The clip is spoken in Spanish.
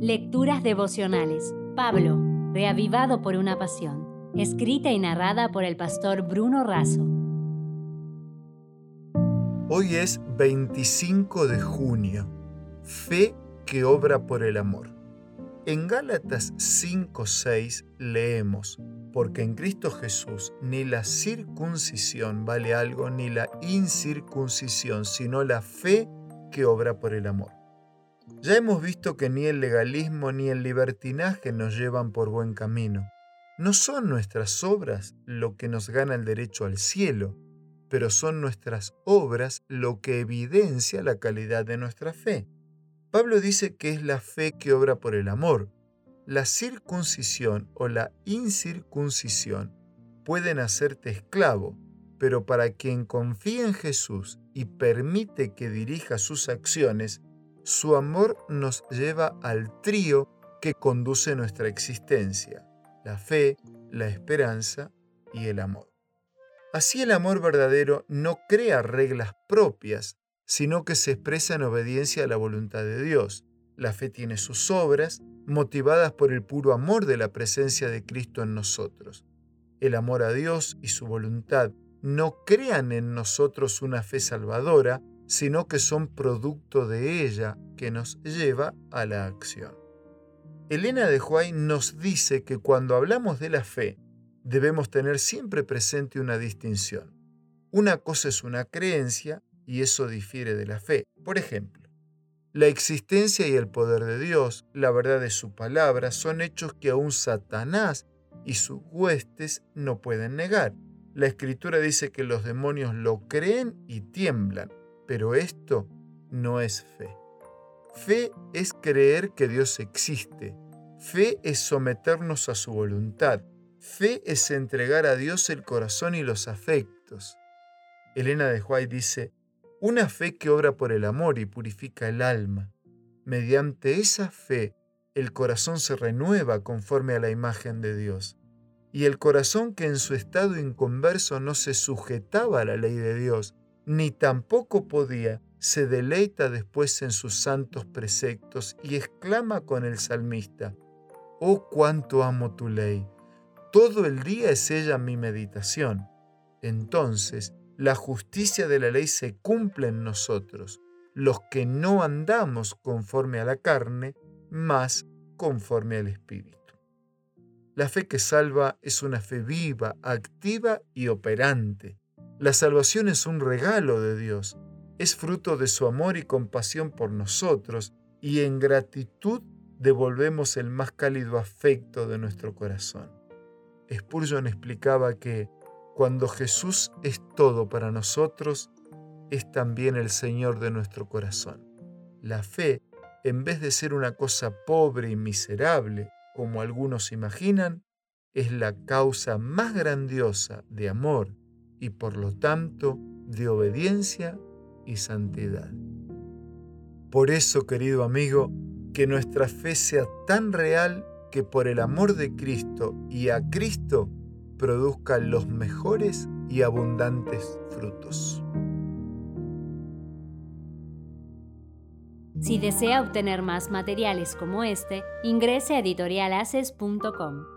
Lecturas devocionales. Pablo, reavivado por una pasión. Escrita y narrada por el pastor Bruno Razo. Hoy es 25 de junio. Fe que obra por el amor. En Gálatas 5:6 leemos, porque en Cristo Jesús ni la circuncisión vale algo ni la incircuncisión, sino la fe que obra por el amor. Ya hemos visto que ni el legalismo ni el libertinaje nos llevan por buen camino. No son nuestras obras lo que nos gana el derecho al cielo, pero son nuestras obras lo que evidencia la calidad de nuestra fe. Pablo dice que es la fe que obra por el amor. La circuncisión o la incircuncisión pueden hacerte esclavo, pero para quien confía en Jesús y permite que dirija sus acciones, su amor nos lleva al trío que conduce nuestra existencia, la fe, la esperanza y el amor. Así el amor verdadero no crea reglas propias, sino que se expresa en obediencia a la voluntad de Dios. La fe tiene sus obras, motivadas por el puro amor de la presencia de Cristo en nosotros. El amor a Dios y su voluntad no crean en nosotros una fe salvadora, sino que son producto de ella que nos lleva a la acción. Elena de Huay nos dice que cuando hablamos de la fe, debemos tener siempre presente una distinción. Una cosa es una creencia y eso difiere de la fe. Por ejemplo, la existencia y el poder de Dios, la verdad de su palabra, son hechos que aún Satanás y sus huestes no pueden negar. La escritura dice que los demonios lo creen y tiemblan. Pero esto no es fe. Fe es creer que Dios existe. Fe es someternos a su voluntad. Fe es entregar a Dios el corazón y los afectos. Elena de Huay dice, una fe que obra por el amor y purifica el alma. Mediante esa fe, el corazón se renueva conforme a la imagen de Dios. Y el corazón que en su estado inconverso no se sujetaba a la ley de Dios, ni tampoco podía, se deleita después en sus santos preceptos y exclama con el salmista, Oh cuánto amo tu ley, todo el día es ella mi meditación. Entonces la justicia de la ley se cumple en nosotros, los que no andamos conforme a la carne, más conforme al Espíritu. La fe que salva es una fe viva, activa y operante la salvación es un regalo de Dios, es fruto de su amor y compasión por nosotros, y en gratitud devolvemos el más cálido afecto de nuestro corazón. Spurgeon explicaba que cuando Jesús es todo para nosotros, es también el Señor de nuestro corazón. La fe, en vez de ser una cosa pobre y miserable, como algunos imaginan, es la causa más grandiosa de amor y por lo tanto de obediencia y santidad. Por eso, querido amigo, que nuestra fe sea tan real que por el amor de Cristo y a Cristo produzca los mejores y abundantes frutos. Si desea obtener más materiales como este, ingrese a editorialaces.com.